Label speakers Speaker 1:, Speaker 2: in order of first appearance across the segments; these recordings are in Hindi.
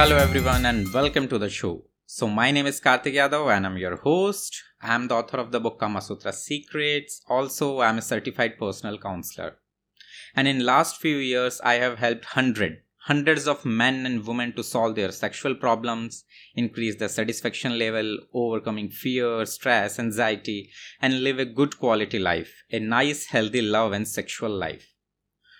Speaker 1: Hello, everyone, and welcome to the show. So, my name is Karthik Yadav, and I'm your host. I'm the author of the book Kama Sutra Secrets. Also, I'm a certified personal counselor. And in last few years, I have helped hundred hundreds of men and women to solve their sexual problems, increase their satisfaction level, overcoming fear, stress, anxiety, and live a good quality life, a nice, healthy love and sexual life.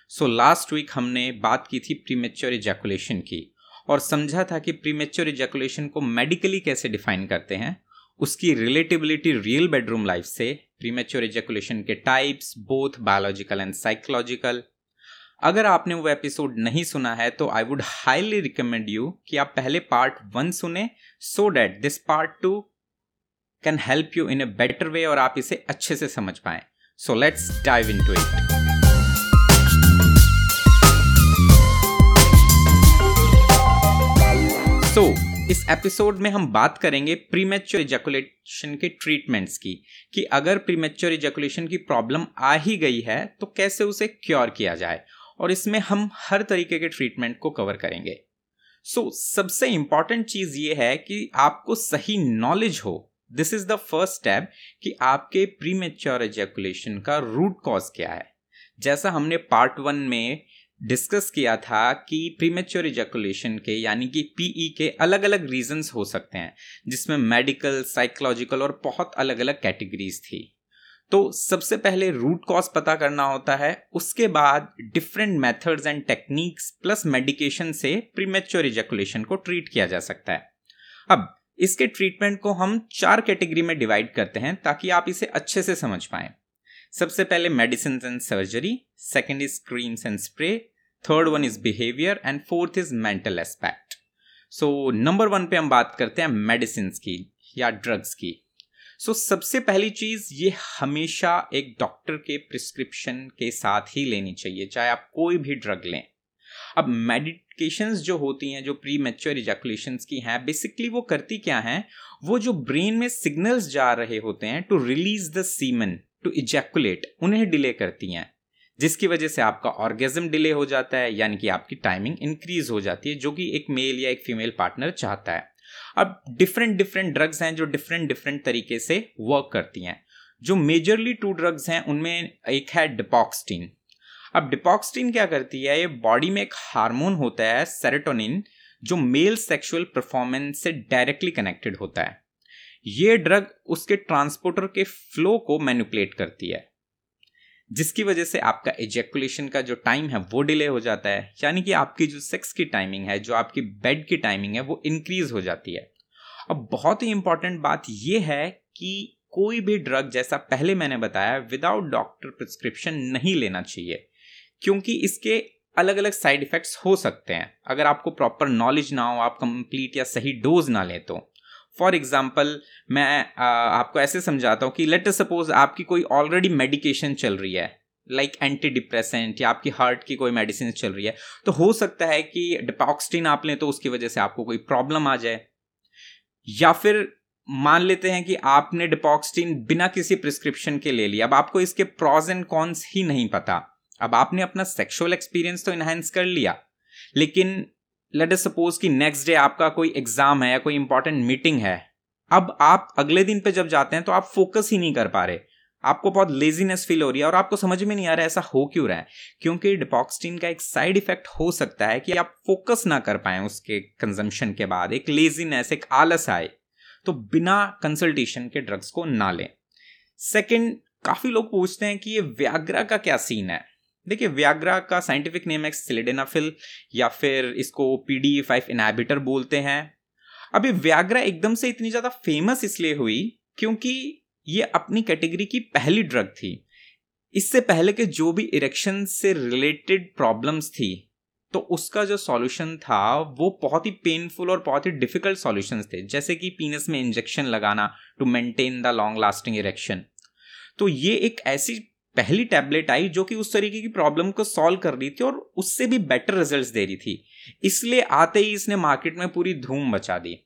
Speaker 1: So last week हमने बात की थी प्रीमेच्योर इजैकुलेशन की और समझा था कि प्रीमेच्योर इजैकुलेशन को मेडिकली कैसे डिफाइन करते हैं, उसकी रिलेटिबिलिटी रियल बेडरूम लाइफ से प्रीमेच्योर इजैकुलेशन के types both biological and psychological अगर आपने वो एपिसोड नहीं सुना है तो I would highly recommend you कि आप पहले पार्ट वन सुने so that this part two can help you in a better way और आप इसे अच्छे से समझ पाए। So let's dive into it so इस एपिसोड में हम बात करेंगे प्रीमेच्योर इजैकुलेशन के ट्रीटमेंट्स की कि अगर प्रीमेच्योर इजैकुलेशन की प्रॉब्लम आ ही गई है तो कैसे उसे क्योर किया जाए? और इसमें हम हर तरीके के ट्रीटमेंट को कवर करेंगे। सो so, सबसे इंपॉर्टेंट चीज़ ये है कि आपको सही नॉलेज हो। This is the first step कि आपके प्री मेच्योर एजैकुलेशन का रूट कॉज क्या है। जैसा हमने पार्ट वन में डिस्कस किया था कि प्रीमेच्योर इजैकुलेशन के, यानी कि पीई e के अलग अलग रीजंस हो सकते हैं, जिसमें मेडिकल साइकोलॉजिकल और बहुत अलग अलग कैटेगरीज थी। तो सबसे पहले रूट कॉज पता करना होता है, उसके बाद different methods and techniques plus medication से प्रीमेच्योर इजेकुलेशन को ट्रीट किया जा सकता है। अब, इसके ट्रीटमेंट को हम चार कैटेगरी में डिवाइड करते हैं, ताकि आप इसे अच्छे से समझ पाए। सबसे पहले medicine and surgery second is creams and spray third one is behaviour and fourth is mental aspect so number one पे हम बात करते हैं मेडिसिन की या ड्रग्स की। सो so, सबसे पहली चीज़ ये हमेशा एक डॉक्टर के प्रिस्क्रिप्शन के साथ ही लेनी चाहिए चाहे आप कोई भी ड्रग लें। अब मेडिकेशंस जो होती हैं जो प्री मेच्योर इजैकुलेशन की हैं बेसिकली वो करती क्या हैं? वो जो ब्रेन में सिग्नल्स जा रहे होते हैं to release the semen to ejaculate उन्हें डिले करती हैं। जिसकी वजह से आपका ऑर्गेजम डिले हो जाता है, यानी कि आपकी टाइमिंग इंक्रीज हो जाती है, जो कि एक मेल या एक फीमेल पार्टनर चाहता है। अब डिफरेंट डिफरेंट ड्रग्स हैं जो डिफरेंट डिफरेंट तरीके से वर्क करती हैं। जो मेजरली टू ड्रग्स हैं, उनमें एक है डिपॉक्सटीन अब डिपॉक्सटीन क्या करती है? ये बॉडी में एक हार्मोन होता है सेरेटोनिन जो मेल सेक्सुअल परफॉर्मेंस से डायरेक्टली कनेक्टेड होता है। ये ड्रग उसके ट्रांसपोर्टर के फ्लो को मैनिपुलेट करती है। जिसकी वजह से आपका एजेकुलेशन का जो टाइम है वो डिले हो जाता है। यानी कि आपकी जो सेक्स की टाइमिंग है, जो आपकी बेड की टाइमिंग है, वो इंक्रीज हो जाती है। अब बहुत ही इंपॉर्टेंट बात यह है कि कोई भी ड्रग जैसा पहले मैंने बताया विदाउट डॉक्टर प्रिस्क्रिप्शन नहीं लेना चाहिए। क्योंकि इसके अलग अलग साइड इफेक्ट्स हो सकते हैं। अगर आपको प्रॉपर नॉलेज ना हो, आप कंप्लीट या सही डोज ना लें तो। फॉर एग्ज़ाम्पल मैं आ, आपको ऐसे समझाता हूँ कि लेट सपोज़ आपकी कोई ऑलरेडी मेडिकेशन चल रही है लाइक एंटी डिप्रेसेंट या आपकी हार्ट की कोई मेडिसिन चल रही है तो हो सकता है कि डिपॉक्सटिन आप लें तो उसकी वजह से आपको कोई प्रॉब्लम आ जाए। या फिर मान लेते हैं कि आपने डिपॉक्सटिन बिना किसी प्रिस्क्रिप्शन के ले लिया अब आपको इसके प्रॉज एंड कॉन्स ही नहीं पता। अब आपने अपना सेक्सुअल एक्सपीरियंस तो इनहेंस कर लिया लेकिन लेट अस सपोज़ कि नेक्स्ट डे आपका कोई एग्ज़ाम है या कोई इंपॉर्टेंट मीटिंग है। अब आप अगले दिन पे जब जाते हैं तो आप फोकस ही नहीं कर पा रहे। आपको बहुत लेजीनेस फील हो रही है और आपको समझ में नहीं आ रहा है ऐसा हो क्यों रहा है। क्योंकि डिपॉक्सटीन का एक साइड इफ़ेक्ट हो सकता है कि आप फोकस ना कर पाए उसके कंजम्पशन के बाद। एक लेजीनेस एक आलस आए। तो बिना कंसल्टेशन के ड्रग्स को ना लें। सेकेंड काफ़ी लोग पूछते हैं कि ये व्याग्रा का क्या सीन है? देखिए व्याग्रा का साइंटिफिक नेम है सिलिडेनाफिल या फिर इसको पी डी फाइव इनहेबिटर बोलते हैं। अभी व्याग्रा एकदम से इतनी ज़्यादा फ़ेमस इसलिए हुई क्योंकि ये अपनी कैटेगरी की पहली ड्रग थी। इससे पहले के जो भी इरेक्शन से रिलेटेड प्रॉब्लम्स थी तो उसका जो सॉल्यूशन था, वो बहुत ही पेनफुल और बहुत ही डिफ़िकल्ट सॉल्यूशंस थे। जैसे कि पीनस में इंजेक्शन लगाना to maintain the long lasting erection तो ये एक ऐसी पहली टैबलेट आई जो कि उस तरीके की प्रॉब्लम को सॉल्व कर रही थी और उससे भी बेटर रिजल्ट्स दे रही थी। इसलिए आते ही इसने मार्केट में पूरी धूम मचा दी।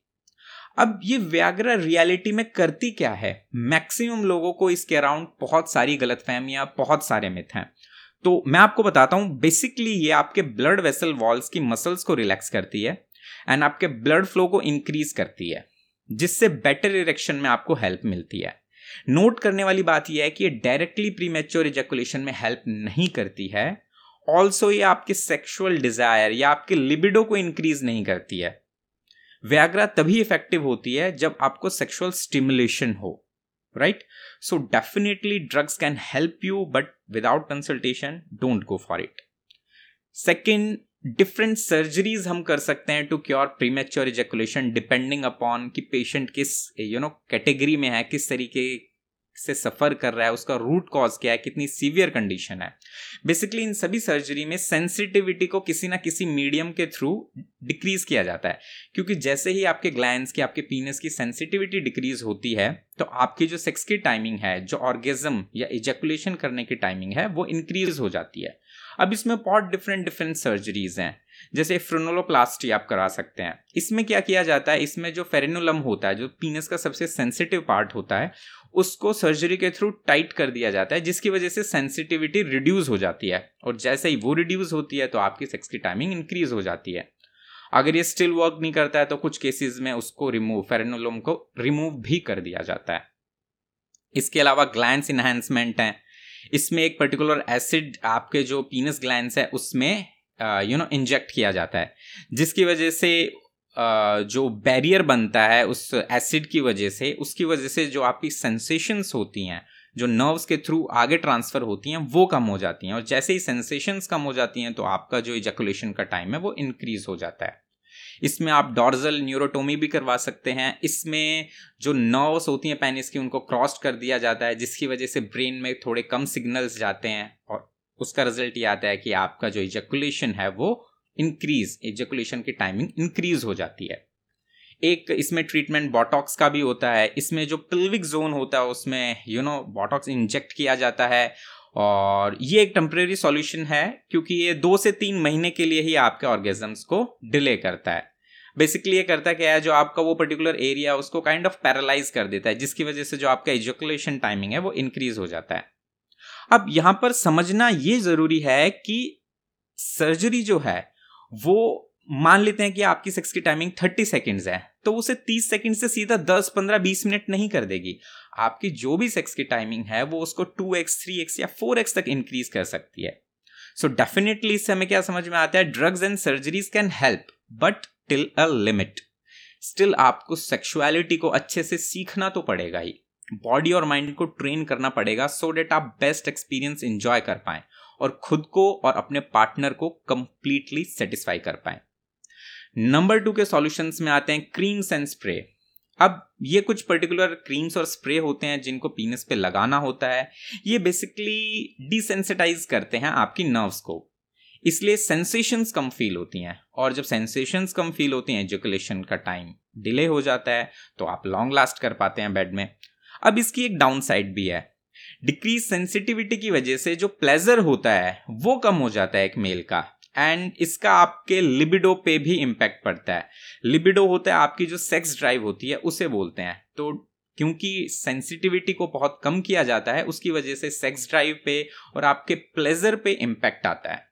Speaker 1: अब ये व्याग्रा रियलिटी में करती क्या है? मैक्सिमम लोगों को इसके अराउंड बहुत सारी गलत फहमियाँ बहुत सारे मिथ हैं। तो मैं आपको बताता हूँ बेसिकली ये आपके ब्लड वेसल वॉल्स की मसल्स को रिलैक्स करती है एंड आपके ब्लड फ्लो को इंक्रीज करती है, जिससे बेटर इरेक्शन में आपको हेल्प मिलती है। नोट करने वाली बात यह है कि ये डायरेक्टली प्री मेच्योर इजेकुलेशन में हेल्प नहीं करती है। ऑल्सो ये आपके सेक्सुअल डिज़ायर या आपके लिबिडो को इंक्रीज नहीं करती है। व्याग्रा तभी इफ़ेक्टिव होती है जब आपको सेक्सुअल स्टिमुलेशन हो right so definitely drugs can help you but without consultation don't go for it second different surgeries हम कर सकते हैं to cure premature ejaculation depending upon कि पेशेंट किस यू नो कैटेगरी में है, किस तरीके से सफ़र कर रहा है, उसका रूट कॉज क्या है, कितनी सीवियर कंडीशन है। बेसिकली इन सभी सर्जरी में सेंसिटिविटी को किसी ना किसी मीडियम के थ्रू डिक्रीज किया जाता है। क्योंकि जैसे ही आपके ग्लैंड की, आपके पीनस की सेंसिटिविटी डिक्रीज होती है तो आपकी जो सेक्स की टाइमिंग है, जो ऑर्गेजम या इजेकुलेशन करने की टाइमिंग है, वो इंक्रीज हो जाती है। अब इसमें बहुत डिफरेंट डिफरेंट सर्जरीज हैं। जैसे फ्रोनोलोप्लास्टी आप करा सकते हैं। इसमें क्या किया जाता है? इसमें जो फेरेनुलम होता है, जो पीनस का सबसे सेंसिटिव पार्ट होता है, उसको सर्जरी के थ्रू टाइट कर दिया जाता है, जिसकी वजह से सेंसिटिविटी रिड्यूस हो जाती है। और जैसे ही वो रिड्यूस होती है तो आपकी सेक्स की टाइमिंग इंक्रीज हो जाती है। अगर ये स्टिल वर्क नहीं करता है तो कुछ केसेस में उसको रिमूव फेरेनुलम को रिमूव भी कर दिया जाता है। इसके अलावा ग्लैंस इन्हेंसमेंट है। इसमें एक पर्टिकुलर एसिड आपके जो पीनस ग्लैंड है, उसमें यू नो इंजेक्ट किया जाता है। जिसकी वजह से जो बैरियर बनता है उस एसिड की वजह से, उसकी वजह से जो आपकी सेंसेशंस होती हैं, जो नर्व्स के थ्रू आगे ट्रांसफ़र होती हैं, वो कम हो जाती हैं। और जैसे ही सेंसेशंस कम हो जाती हैं तो आपका जो इजेकुलेशन का टाइम है, वो इंक्रीज हो जाता है। इसमें आप डॉर्जल न्यूरोटोमी भी करवा सकते हैं। इसमें जो नर्व्स होती हैं पेनिस की उनको क्रॉस कर दिया जाता है, जिसकी वजह से ब्रेन में थोड़े कम सिग्नल्स जाते हैं और उसका रिज़ल्ट ये आता है कि आपका जो इजेकुलेशन है वो इंक्रीज एजेकुलेशन की टाइमिंग इंक्रीज हो जाती है। एक इसमें ट्रीटमेंट बॉटॉक्स का भी होता है। इसमें जो पिल्विक जोन होता है, उसमें यू नो बॉटॉक्स इंजेक्ट किया जाता है और ये एक टेम्प्रेरी सॉल्यूशन है, क्योंकि ये दो से तीन महीने के लिए ही आपके ऑर्गेजम्स को डिले करता है। बेसिकली ये करता क्या है जो आपका वो पर्टिकुलर एरिया उसको काइंड ऑफ़ पैरालाइज कर देता है, जिसकी वजह से जो आपका एजुकुलेशन टाइमिंग है, वो इंक्रीज हो जाता है। अब यहाँ पर समझना ये ज़रूरी है कि सर्जरी जो है, वो मान लेते हैं कि आपकी सेक्स की टाइमिंग थर्टी सेकेंड्स है तो उसे तीस सेकेंड से सीधा दस, पंद्रह, बीस मिनट नहीं कर देगी। आपकी जो भी सेक्स की टाइमिंग है, वो उसको टू एक्स थ्री एक्स या फोर एक्स तक इंक्रीज कर सकती है। सो डेफिनेटली इससे हमें क्या समझ में आता है drugs and surgeries can help but till a limit still आपको सेक्सुअलिटी को अच्छे से सीखना तो पड़ेगा ही। बॉडी और माइंड को ट्रेन करना पड़ेगा सो डेट आप बेस्ट एक्सपीरियंस इंजॉय कर पाए, और खुद को और अपने पार्टनर को कंप्लीटली सेटिस्फाई कर पाए। नंबर टू के सॉल्यूशंस में आते हैं क्रीम्स एंड स्प्रे अब ये कुछ पर्टिकुलर क्रीम्स और स्प्रे होते हैं जिनको पीनस पे लगाना होता है। ये बेसिकली डिसेंसिटाइज करते हैं आपकी नर्व्स को। इसलिए सेंसेशंस कम फील होती हैं और जब सेंसेशंस कम फील होती हैं एजुकुलेशन का टाइम डिले हो जाता है तो आप लॉन्ग लास्ट कर पाते हैं बेड में। अब इसकी एक डाउन साइड भी है। डिक्रीज सेंसिटिविटी की वजह से जो प्लेजर होता है, वो कम हो जाता है एक मेल का। एंड इसका आपके लिबिडो पे भी इम्पैक्ट पड़ता है। लिबिडो होता है, आपकी जो सेक्स ड्राइव होती है, उसे बोलते हैं। तो क्योंकि सेंसिटिविटी को बहुत कम किया जाता है, उसकी वजह से सेक्स ड्राइव पे और आपके प्लेजर पे इम्पैक्ट आता है।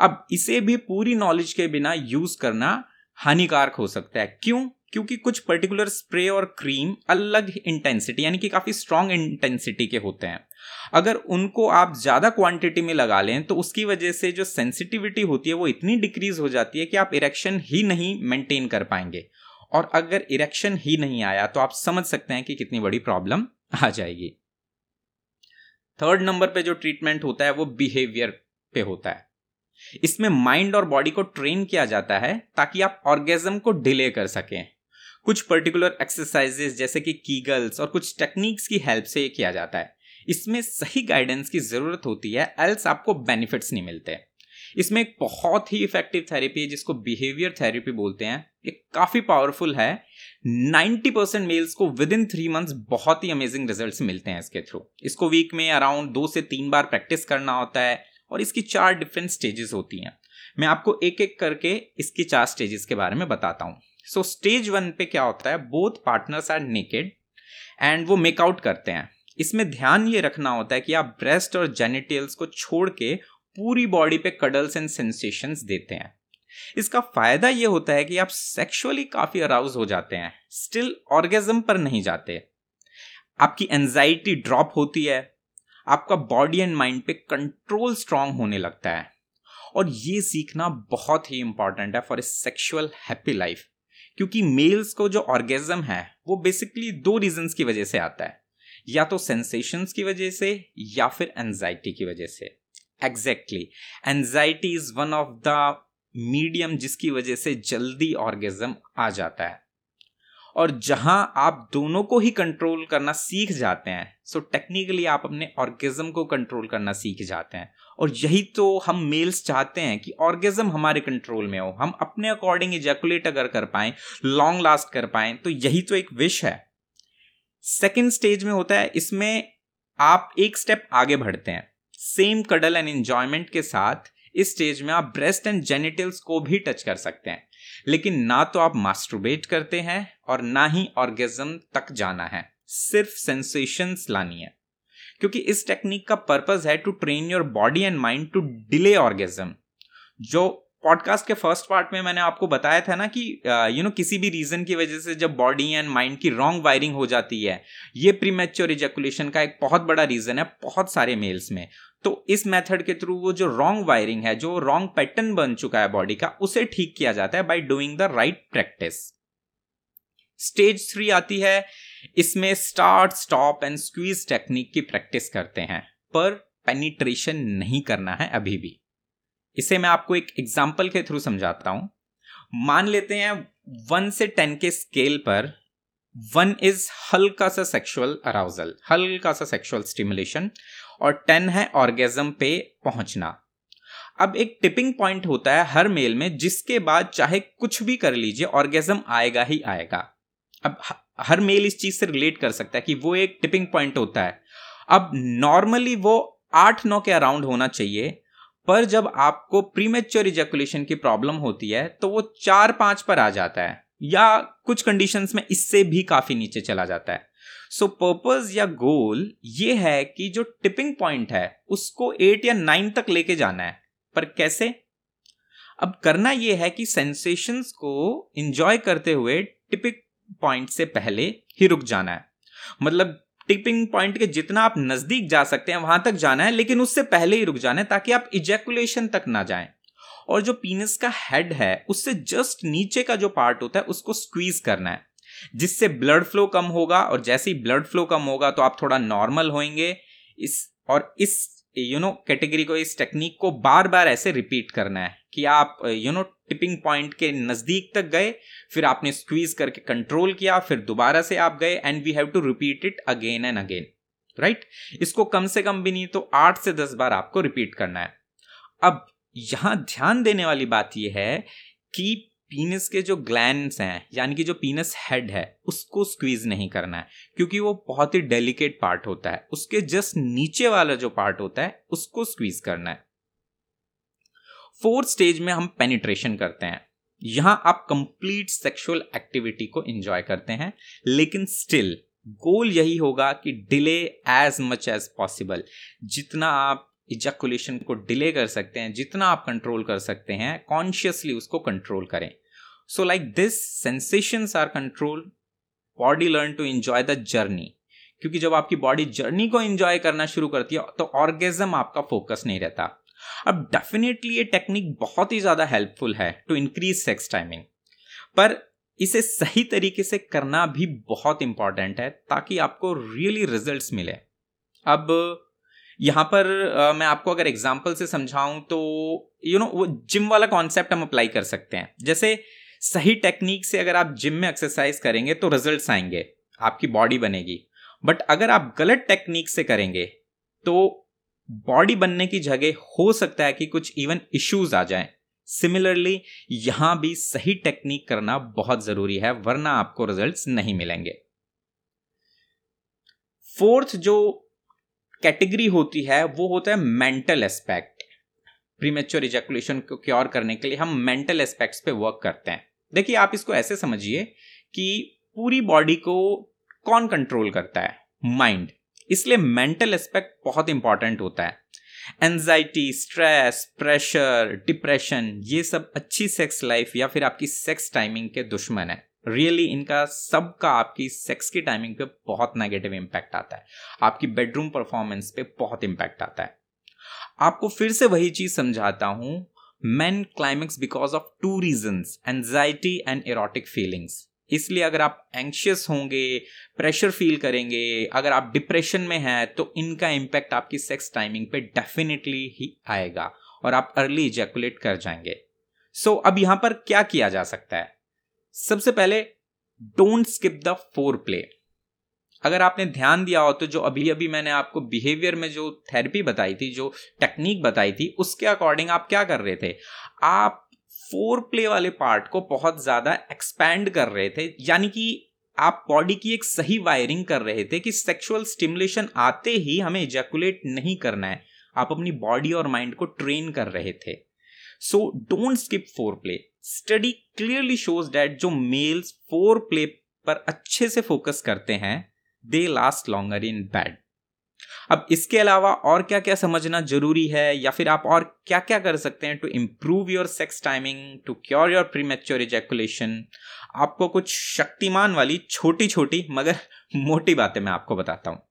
Speaker 1: अब इसे भी पूरी नॉलेज के बिना यूज़ करना हानिकारक हो सकता है। क्यों? क्योंकि कुछ पर्टिकुलर स्प्रे और क्रीम अलग इंटेंसिटी यानी कि काफ़ी स्ट्रॉन्ग इंटेंसिटी के होते हैं। अगर उनको आप ज़्यादा क्वांटिटी में लगा लें तो उसकी वजह से जो सेंसिटिविटी होती है, वो इतनी डिक्रीज हो जाती है कि आप इरेक्शन ही नहीं मेंटेन कर पाएँगे। और अगर इरेक्शन ही नहीं आया तो आप समझ सकते हैं कि कितनी बड़ी प्रॉब्लम आ जाएगी। थर्ड नंबर पे जो ट्रीटमेंट होता है, वो बिहेवियर पे होता है। इसमें माइंड और बॉडी को ट्रेन किया जाता है, ताकि आप ऑर्गेजम को डिले कर सकें। कुछ पर्टिकुलर एक्सरसाइजेस जैसे कि कीगल्स और कुछ टेक्निक्स की हेल्प से ये किया जाता है। इसमें सही गाइडेंस की ज़रूरत होती है एल्स आपको बेनिफिट्स नहीं मिलते। इसमें एक बहुत ही इफ़ेक्टिव थेरेपी है, जिसको बिहेवियर थेरेपी बोलते हैं। ये काफ़ी पावरफुल है। 90 परसेंट मेल्स को विद इन थ्री मंथ्स बहुत ही अमेजिंग रिजल्ट्स मिलते हैं इसके थ्रू इसको वीक में अराउंड दो से तीन बार प्रैक्टिस करना होता है और इसकी चार डिफरेंट स्टेजेस होती हैं। मैं आपको एक एक करके इसकी चार स्टेजेस के बारे में बताता हूँ। सो स्टेज वन पे क्या होता है? Both partners are naked and वो मेकआउट करते हैं। इसमें ध्यान ये रखना होता है कि आप ब्रेस्ट और जेनिटल्स को छोड़ के पूरी बॉडी पे कडल्स एंड सेंसेशंस देते हैं। इसका फ़ायदा ये होता है कि आप सेक्सुअली काफ़ी अराउज हो जाते हैं। स्टिल ऑर्गेजम पर नहीं जाते। आपकी एंजाइटी ड्रॉप होती है। आपका बॉडी एंड माइंड पे कंट्रोल स्ट्रांग होने लगता है। और ये सीखना बहुत ही इंपॉर्टेंट है for a sexual happy life क्योंकि मेल्स को जो ऑर्गेजम है, वो बेसिकली दो रीजंस की वजह से आता है। या तो सेंसेशंस की वजह से, या फिर एनजाइटी की वजह से। Exactly anxiety is one of the medium जिसकी वजह से जल्दी ऑर्गेजम आ जाता है। और जहाँ आप दोनों को ही कंट्रोल करना सीख जाते हैं सो टेक्निकली आप अपने ऑर्गेजम को कंट्रोल करना सीख जाते हैं। और यही तो हम मेल्स चाहते हैं कि ऑर्गेजम हमारे कंट्रोल में हो। हम अपने अकॉर्डिंग इजैकुलेट अगर कर पाए लॉन्ग लास्ट कर पाए तो यही तो एक विश है। सेकेंड स्टेज में होता है, इसमें आप एक स्टेप आगे बढ़ते हैं। सेम कडल एंड एंजॉयमेंट के साथ इस स्टेज में आप ब्रेस्ट एंड जेनिटल्स को भी टच कर सकते हैं। लेकिन ना तो आप मास्टरबेट करते हैं और ना ही ऑर्गेजम तक जाना है। सिर्फ़ सेंसेशंस लानी है। क्योंकि इस टेक्निक का पर्पज है to train your body and mind to delay orgasm जो पॉडकास्ट के फ़र्स्ट पार्ट में मैंने आपको बताया था ना कि यू नो किसी भी रीजन की वजह से जब बॉडी एंड माइंड की रॉन्ग वायरिंग हो जाती है, ये प्रीमेच्योर इजेकुलेशन का एक बहुत बड़ा रीजन है, बहुत सारे मेल्स में। तो इस मेथड के थ्रू वो जो रॉन्ग वायरिंग है, जो रॉन्ग पैटर्न बन चुका है बॉडी का, उसे ठीक किया जाता है by doing the right practice stage three आती है, इसमें start stop and squeeze technique की प्रैक्टिस करते हैं, पर पेनिट्रेशन नहीं करना है अभी भी। इसे मैं आपको एक एग्ज़ाम्पल के थ्रू समझाता हूँ। मान लेते हैं वन से टेन के स्केल पर वन इज़ हल्का सा सेक्सुअल अराउजल हल्का सा सेक्सुअल स्टिमुलेशन और टेन है ऑर्गेजम पे पहुँचना। अब एक टिपिंग पॉइंट होता है हर मेल में, जिसके बाद चाहे कुछ भी कर लीजिए, ऑर्गेजम आएगा ही आएगा। अब हर मेल इस चीज़ से रिलेट कर सकता है कि वो एक टिपिंग पॉइंट होता है। अब नॉर्मली वो आठ नौ के अराउंड होना चाहिए, पर जब आपको प्रीमेच्योर इजेकुलेशन की प्रॉब्लम होती है तो वो चार पाँच पर आ जाता है, या कुछ कंडीशंस में इससे भी काफ़ी नीचे चला जाता है। सो पर्पज या गोल ये है कि जो टिपिंग पॉइंट है, उसको एट या नाइन तक लेके जाना है। पर कैसे? अब करना यह है कि सेंसेशंस को इंजॉय करते हुए टिपिंग पॉइंट से पहले ही रुक जाना है। मतलब टिपिंग पॉइंट के जितना आप नज़दीक जा सकते हैं, वहाँ तक जाना है, लेकिन उससे पहले ही रुक जाना है, ताकि आप इजेकुलेशन तक ना जाएँ। और जो पीनस का हेड है, उससे जस्ट नीचे का जो पार्ट होता है, उसको स्क्वीज करना है। जिससे ब्लड फ्लो कम होगा और जैसे ही ब्लड फ्लो कम होगा तो आप थोड़ा नॉर्मल होंगे इस और इस यू नो कैटेगरी को, इस टेक्निक को बार बार ऐसे रिपीट करना है कि आप यू नो टिपिंग पॉइंट के नज़दीक तक गए, फिर आपने स्क्वीज करके कंट्रोल किया, फिर दोबारा से आप गए and we have to repeat it again and again right इसको कम से कम भी नहीं तो आठ से दस बार आपको रिपीट करना है। अब यहाँ ध्यान देने वाली बात यह है कि पीनस के जो ग्लैंड्स हैं, यानी कि जो पीनस हेड है, उसको स्क्वीज नहीं करना है, क्योंकि वो बहुत ही डेलिकेट पार्ट होता है। उसके जस्ट नीचे वाला जो पार्ट होता है, उसको स्क्वीज करना है। फोर्थ स्टेज में हम पेनिट्रेशन करते हैं। यहाँ आप कंप्लीट सेक्सुअल एक्टिविटी को एंजॉय करते हैं, लेकिन स्टिल गोल यही होगा कि delay as much as possible जितना आप इजैकुलेशन को डिले कर सकते हैं, जितना आप कंट्रोल कर सकते हैं कॉन्शियसली उसको कंट्रोल करें। So like this sensations are control body learn to enjoy the journey क्योंकि जब आपकी बॉडी जर्नी को एंजॉय करना शुरू करती है तो ऑर्गेजम आपका फोकस नहीं रहता। अब डेफिनेटली ये टेक्निक बहुत ही ज़्यादा हेल्पफुल है टू इंक्रीज सेक्स टाइमिंग पर इसे सही तरीके से करना भी बहुत इंपॉर्टेंट है, ताकि आपको रियली रिजल्ट्स मिले। अब यहाँ पर आ, मैं आपको अगर एग्ज़ाम्पल से समझाऊं तो यू you नो know, वो जिम वाला कॉन्सेप्ट हम अप्लाई कर सकते हैं। जैसे सही टेक्निक से अगर आप जिम में एक्सरसाइज करेंगे तो रिजल्ट्स आएँगे आपकी बॉडी बनेगी। बट अगर आप गलत टेक्निक से करेंगे तो बॉडी बनने की जगह हो सकता है कि कुछ इवन इश्यूज़ आ जाएँ। सिमिलरली यहाँ भी सही टेक्निक करना बहुत ज़रूरी है वरना आपको रिजल्ट्स नहीं मिलेंगे। फोर्थ जो कैटेगरी होती है, वो होता है मेंटल एस्पेक्ट। प्रीमेच्योर इजैकुलेशन को क्योर करने के लिए हम मेंटल एस्पेक्ट्स पे वर्क करते हैं। देखिए, आप इसको ऐसे समझिए कि पूरी बॉडी को कौन कंट्रोल करता है? माइंड। इसलिए मेंटल एस्पेक्ट बहुत इंपॉर्टेंट होता है। एनजाइटी स्ट्रेस, प्रेशर, डिप्रेशन, ये सब अच्छी सेक्स लाइफ या फिर आपकी सेक्स टाइमिंग के दुश्मन है। रियली really, इनका सबका आपकी सेक्स की टाइमिंग पे बहुत नेगेटिव इंपैक्ट आता है। आपकी बेडरूम परफॉर्मेंस पे बहुत इंपैक्ट आता है। आपको फिर से वही चीज़ समझाता हूँ man climax because of two reason anxiety and erotic feelings इसलिए अगर आप एंक्शियस होंगे प्रेशर फील करेंगे अगर आप डिप्रेशन में हैं तो इनका इम्पैक्ट आपकी सेक्स टाइमिंग पे डेफिनेटली ही आएगा और आप अर्ली इजैकुलेट कर जाएँगे। सो so, अब यहाँ पर क्या किया जा सकता है? सबसे पहले don't skip the foreplay अगर आपने ध्यान दिया हो तो जो अभी अभी मैंने आपको बिहेवियर में जो थेरेपी बताई थी, जो टेक्निक बताई थी, उसके अकॉर्डिंग आप क्या कर रहे थे? आप फोर प्ले वाले पार्ट को बहुत ज़्यादा एक्सपैंड कर रहे थे, यानी कि आप बॉडी की एक सही वायरिंग कर रहे थे कि सेक्सुअल स्टिमुलेशन आते ही हमें इजैकुलेट नहीं करना है। आप अपनी बॉडी और माइंड को ट्रेन कर रहे थे। So don't skip foreplay study clearly shows that जो मेल्स फोर प्ले पर अच्छे से फोकस करते हैं they last longer in bed अब इसके अलावा और क्या क्या समझना ज़रूरी है या फिर आप और क्या क्या कर सकते हैं to improve your sex timing to cure your premature ejaculation आपको कुछ शक्तिमान वाली छोटी छोटी मगर मोटी बातें मैं आपको बताता हूँ।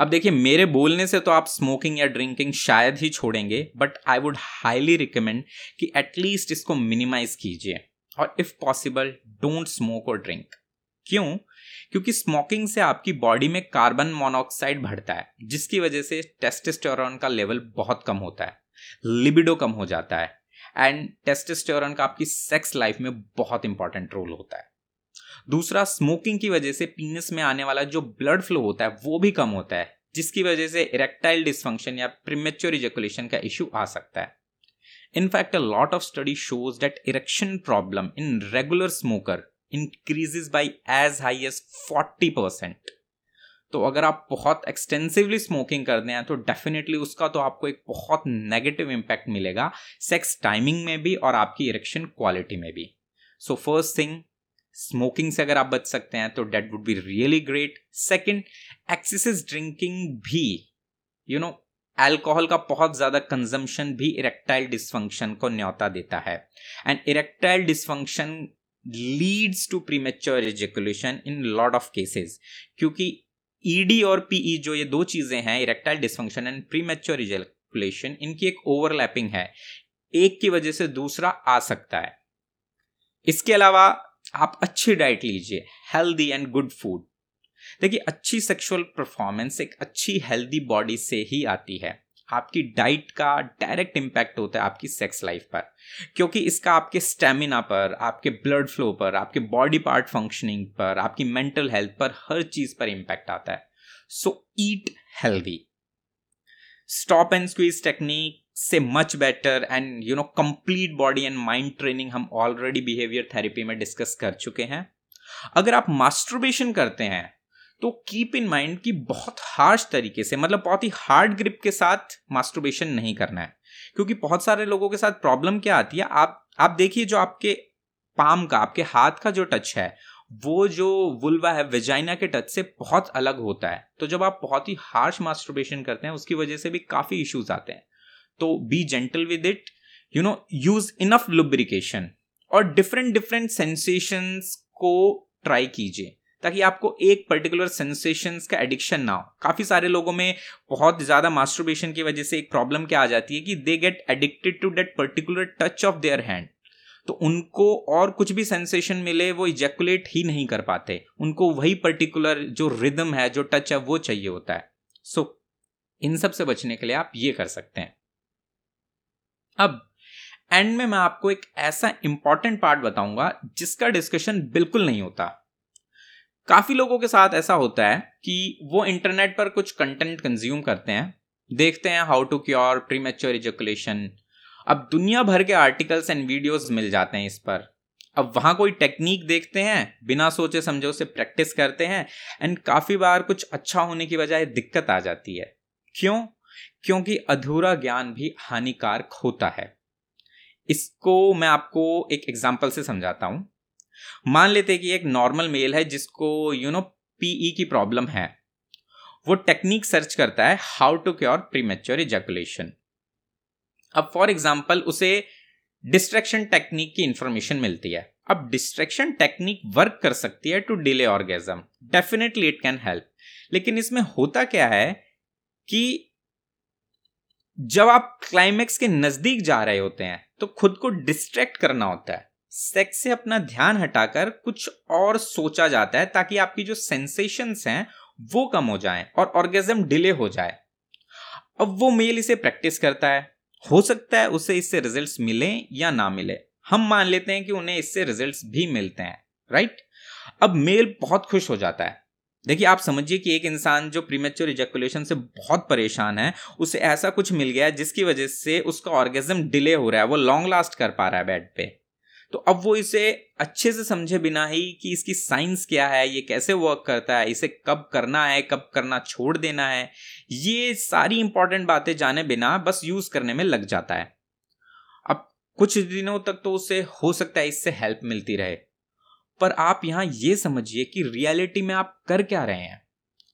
Speaker 1: अब देखिए, मेरे बोलने से तो आप स्मोकिंग या ड्रिंकिंग शायद ही छोड़ेंगे but I would highly recommend कि एटलीस्ट इसको मिनिमाइज कीजिए। और इफ़ पॉसिबल डोंट स्मोक और ड्रिंक क्यों? क्योंकि स्मोकिंग से आपकी बॉडी में कार्बन मोनोऑक्साइड बढ़ता है, जिसकी वजह से टेस्टेस्टोरॉन का लेवल बहुत कम होता है लिबिडो कम हो जाता है एंड टेस्टेस्टोरॉन का आपकी सेक्स लाइफ में बहुत इंपॉर्टेंट रोल होता है। दूसरा स्मोकिंग की वजह से पीनस में आने वाला जो ब्लड फ्लो होता है, वो भी कम होता है, जिसकी वजह से इरेक्टाइल डिस्फंक्शन या प्रीमेच्योर इजेकुलेशन का इश्यू आ सकता है। In fact a lot of study shows that erection problem in regular smoker increases by as high as forty percent तो अगर आप बहुत एक्सटेंसिवली स्मोकिंग करते हैं तो डेफिनेटली उसका तो आपको एक बहुत नेगेटिव इंपैक्ट मिलेगा सेक्स टाइमिंग में भी और आपकी इरेक्शन क्वालिटी में भी। सो फ़र्स्ट थिंग स्मोकिंग से अगर आप बच सकते हैं तो that would be really great second excessive drinking भी यू नो एल्कोहल का बहुत ज़्यादा कंजम्पशन भी इरेक्टाइल डिस्फंक्शन को न्योता देता है. And erectile dysfunction leads to premature ejaculation in lot of cases क्योंकि ईडी e और पीई e जो ये दो चीज़ें हैं erectile dysfunction and premature ejaculation इनकी एक ओवरलैपिंग है. एक की वजह से दूसरा आ सकता है. इसके अलावा आप अच्छी डाइट लीजिए हेल्दी एंड गुड फ़ूड देखिए, अच्छी सेक्सुअल परफॉर्मेंस एक अच्छी हेल्दी बॉडी से ही आती है। आपकी डाइट का डायरेक्ट इम्पैक्ट होता है आपकी सेक्स लाइफ पर। क्योंकि इसका आपके स्टेमिना पर, आपके ब्लड फ्लो पर, आपके बॉडी पार्ट फंक्शनिंग पर, आपकी मेंटल हेल्थ पर हर चीज़ पर इम्पैक्ट आता है। So eat healthy stop and squeeze technique से much better and you know complete body and mind training हम ऑलरेडी बिहेवियर थेरेपी में डिस्कस कर चुके हैं। अगर आप मास्टरबेशन करते हैं तो कीप इन माइंड कि बहुत हार्श तरीके से मतलब बहुत ही हार्ड ग्रिप के साथ मास्टरबेशन नहीं करना है। क्योंकि बहुत सारे लोगों के साथ प्रॉब्लम क्या आती है, आप आप देखिए जो आपके पाम का, आपके हाथ का जो टच है, वो जो वुल्वा है वेजाइना के टच से बहुत अलग होता है। तो जब आप बहुत ही हार्श मास्टरबेशन करते हैं, उसकी वजह से भी काफ़ी इश्यूज़ आते हैं। तो be gentle with it you know use enough lubrication और डिफरेंट डिफरेंट सेंसेशंस को ट्राई कीजिए ताकि आपको एक पर्टिकुलर सेंसेशंस का एडिक्शन ना हो। काफ़ी सारे लोगों में बहुत ज़्यादा मास्टरबेशन की वजह से एक प्रॉब्लम क्या आ जाती है कि they get addicted to that particular touch of their hand तो उनको और कुछ भी सेंसेशन मिले वो इजेकुलेट ही नहीं कर पाते। उनको वही पर्टिकुलर जो रिदम है जो टच है वो चाहिए होता है। सो so, इन सबसे बचने के लिए आप ये कर सकते हैं। अब एंड में मैं आपको एक ऐसा इंपॉर्टेंट पार्ट बताऊँगा, जिसका डिस्कशन बिल्कुल नहीं होता। काफ़ी लोगों के साथ ऐसा होता है कि वो इंटरनेट पर कुछ कंटेंट कंज्यूम करते हैं, देखते हैं how to cure premature ejaculation अब दुनिया भर के आर्टिकल्स एंड वीडियोस मिल जाते हैं इस पर। अब वहाँ कोई टेक्निक देखते हैं, बिना सोचे समझे उसे प्रैक्टिस करते हैं एंड काफ़ी बार कुछ अच्छा होने की बजाय दिक्कत आ जाती है। क्यों? क्योंकि अधूरा ज्ञान भी हानिकारक होता है। इसको मैं आपको एक एग्ज़ाम्पल से समझाता हूँ। मान लेते कि एक नॉर्मल मेल है जिसको यू नो पीई की प्रॉब्लम है। वो टेक्निक सर्च करता है how to cure premature ejaculation अब फॉर एग्ज़ाम्पल उसे डिस्ट्रैक्शन टेक्निक की इंफॉर्मेशन मिलती है। अब डिस्ट्रैक्शन टेक्निक वर्क कर सकती है to delay orgasm definitely it can help लेकिन इसमें होता क्या है कि जब आप क्लाइमेक्स के नज़दीक जा रहे होते हैं तो खुद को डिस्ट्रैक्ट करना होता है। सेक्स से अपना ध्यान हटाकर कुछ और सोचा जाता है ताकि आपकी जो सेंसेशंस हैं, वो कम हो जाएँ और ऑर्गेजम डिले हो जाए। अब वो मेल इसे प्रैक्टिस करता है। हो सकता है उसे इससे रिजल्ट्स मिले या ना मिले। हम मान लेते हैं कि उन्हें इससे रिजल्ट्स भी मिलते हैं राइट अब मेल बहुत खुश हो जाता है। देखिए, आप समझिए कि एक इंसान जो प्रीमेच्योर इजेकुलेशन से बहुत परेशान है, उसे ऐसा कुछ मिल गया है जिसकी वजह से उसका ऑर्गेजम डिले हो रहा है, वो लॉन्ग लास्ट कर पा रहा है बेड पे। तो अब वो इसे अच्छे से समझे बिना ही कि इसकी साइंस क्या है, ये कैसे वर्क करता है, इसे कब करना है, कब करना छोड़ देना है, ये सारी इंपॉर्टेंट बातें जाने बिना बस यूज़ करने में लग जाता है। अब कुछ दिनों तक तो उसे हो सकता है इससे हेल्प मिलती रहे। पर आप यहाँ ये समझिए कि रियलिटी में आप कर क्या रहे हैं।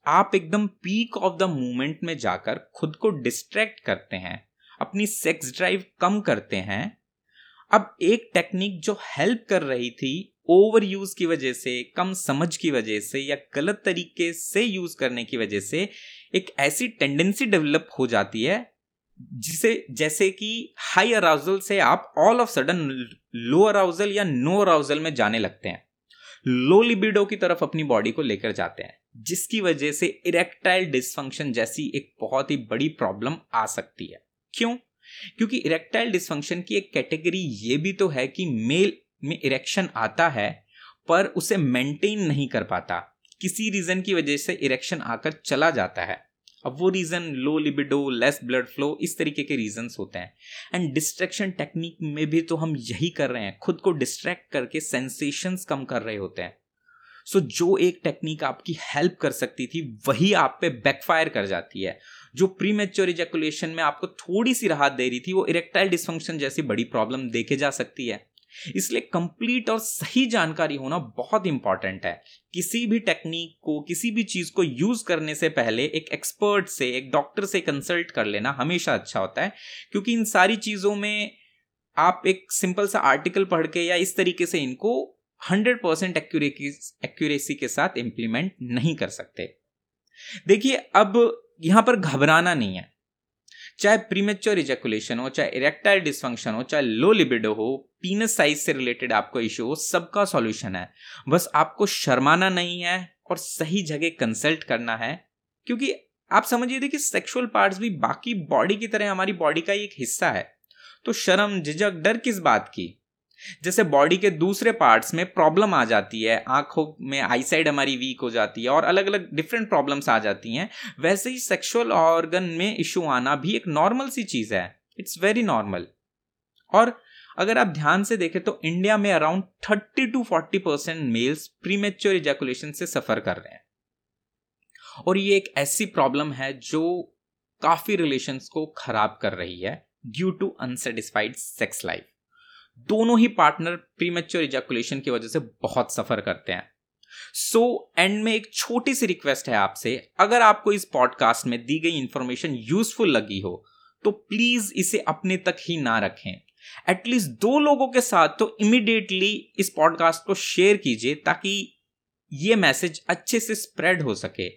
Speaker 1: आप एकदम पीक ऑफ़ द मूवमेंट में जाकर खुद को डिस्ट्रैक्ट करते हैं, अपनी सेक्स ड्राइव कम करते हैं। अब एक टेक्निक जो हेल्प कर रही थी ओवर यूज़ की वजह से, कम समझ की वजह से या गलत तरीके से यूज़ करने की वजह से एक ऐसी टेंडेंसी डेवलप हो जाती है, जिसे, जैसे कि हाई अराउजल से आप all of sudden low arousal या नो अराउजल में जाने लगते हैं। लो लिबिडो की तरफ़ अपनी बॉडी को लेकर जाते हैं, जिसकी वजह से इरेक्टाइल डिस्फंक्शन जैसी एक बहुत ही बड़ी प्रॉब्लम आ सकती है। क्यों? क्योंकि इरेक्टाइल डिस्फंक्शन की एक कैटेगरी ये भी तो है कि मेल में इरेक्शन आता है, पर उसे मेंटेन नहीं कर पाता। किसी रीजन की वजह से इरेक्शन आकर चला जाता है। अब वो reason low libido less blood flow इस तरीके के रीजन होते हैं। एंड डिस्ट्रैक्शन टेक्निक में भी तो हम यही कर रहे हैं। खुद को डिस्ट्रैक्ट करके सेंसेशंस कम कर रहे होते हैं। सो so, जो एक टेक्निक आपकी हेल्प कर सकती थी वही आप पे बैकफायर कर जाती है। जो प्री मेच्योर इजेकुलेशन में आपको थोड़ी सी राहत दे रही थी वो इरेक्टाइल डिस्फंक्शन जैसी बड़ी प्रॉब्लम देखे जा सकती है। इसलिए कंप्लीट और सही जानकारी होना बहुत इंपॉर्टेंट है। किसी भी टेक्निक को, किसी भी चीज़ को यूज़ करने से पहले एक एक्सपर्ट से, एक डॉक्टर से कंसल्ट कर लेना हमेशा अच्छा होता है, क्योंकि इन सारी चीज़ों में आप एक सिंपल सा आर्टिकल पढ़ के या इस तरीके से इनको हंड्रेड परसेंट एक्यूरेसी के साथ इंप्लीमेंट नहीं कर सकते। देखिए, अब यहाँ पर घबराना नहीं है। चाहे प्रीमेच्योर इजेकुलेशन हो, चाहे इरेक्टाइल डिस्फंक्शन हो, चाहे लो लिबिडो हो पीनस साइज़ से रिलेटेड आपको इश्यू हो, सबका सॉल्यूशन है। बस आपको शर्माना नहीं है और सही जगह कंसल्ट करना है, क्योंकि आप समझिए, देखिए सेक्सुअल पार्ट्स भी बाकी बॉडी की तरह हमारी बॉडी का एक हिस्सा है। तो शर्म, झिझक, डर किस बात की? जैसे बॉडी के दूसरे पार्ट्स में प्रॉब्लम आ जाती है, आँखों में आई साइड हमारी वीक हो जाती है और अलग अलग डिफरेंट प्रॉब्लम्स आ जाती हैं, वैसे ही सेक्सुअल ऑर्गन में इशू आना भी एक नॉर्मल सी चीज़ है। इट्स वेरी नॉर्मल और अगर आप ध्यान से देखें तो इंडिया में around thirty to forty percent males premature ejaculation से सफ़र कर रहे हैं। और ये एक ऐसी प्रॉब्लम है जो काफ़ी रिलेशंस को खराब कर रही है due to unsatisfied sex life दोनों ही पार्टनर प्रीमेच्योर इजैकुलेशन की वजह से बहुत सफ़र करते हैं। सो so, एंड में एक छोटी सी रिक्वेस्ट है आपसे। अगर आपको इस पॉडकास्ट में दी गई इंफॉर्मेशन यूजफुल लगी हो तो प्लीज़ इसे अपने तक ही ना रखें। एटलीस्ट दो लोगों के साथ तो इमिडिएटली इस पॉडकास्ट को शेयर कीजिए ताकि ये मैसेज अच्छे से स्प्रेड हो सके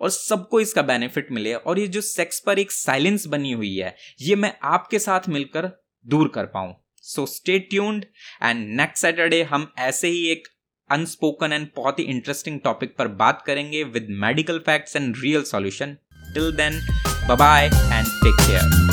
Speaker 1: और सबको इसका बेनिफिट मिले और ये जो सेक्स पर एक साइलेंस बनी हुई है ये मैं आपके साथ मिलकर दूर कर पाऊँ। So stay tuned and next Saturday हम ऐसे ही एक अनस्पोकन एंड बहुत ही इंटरेस्टिंग टॉपिक पर बात करेंगे with medical facts and real solution till then bye and take care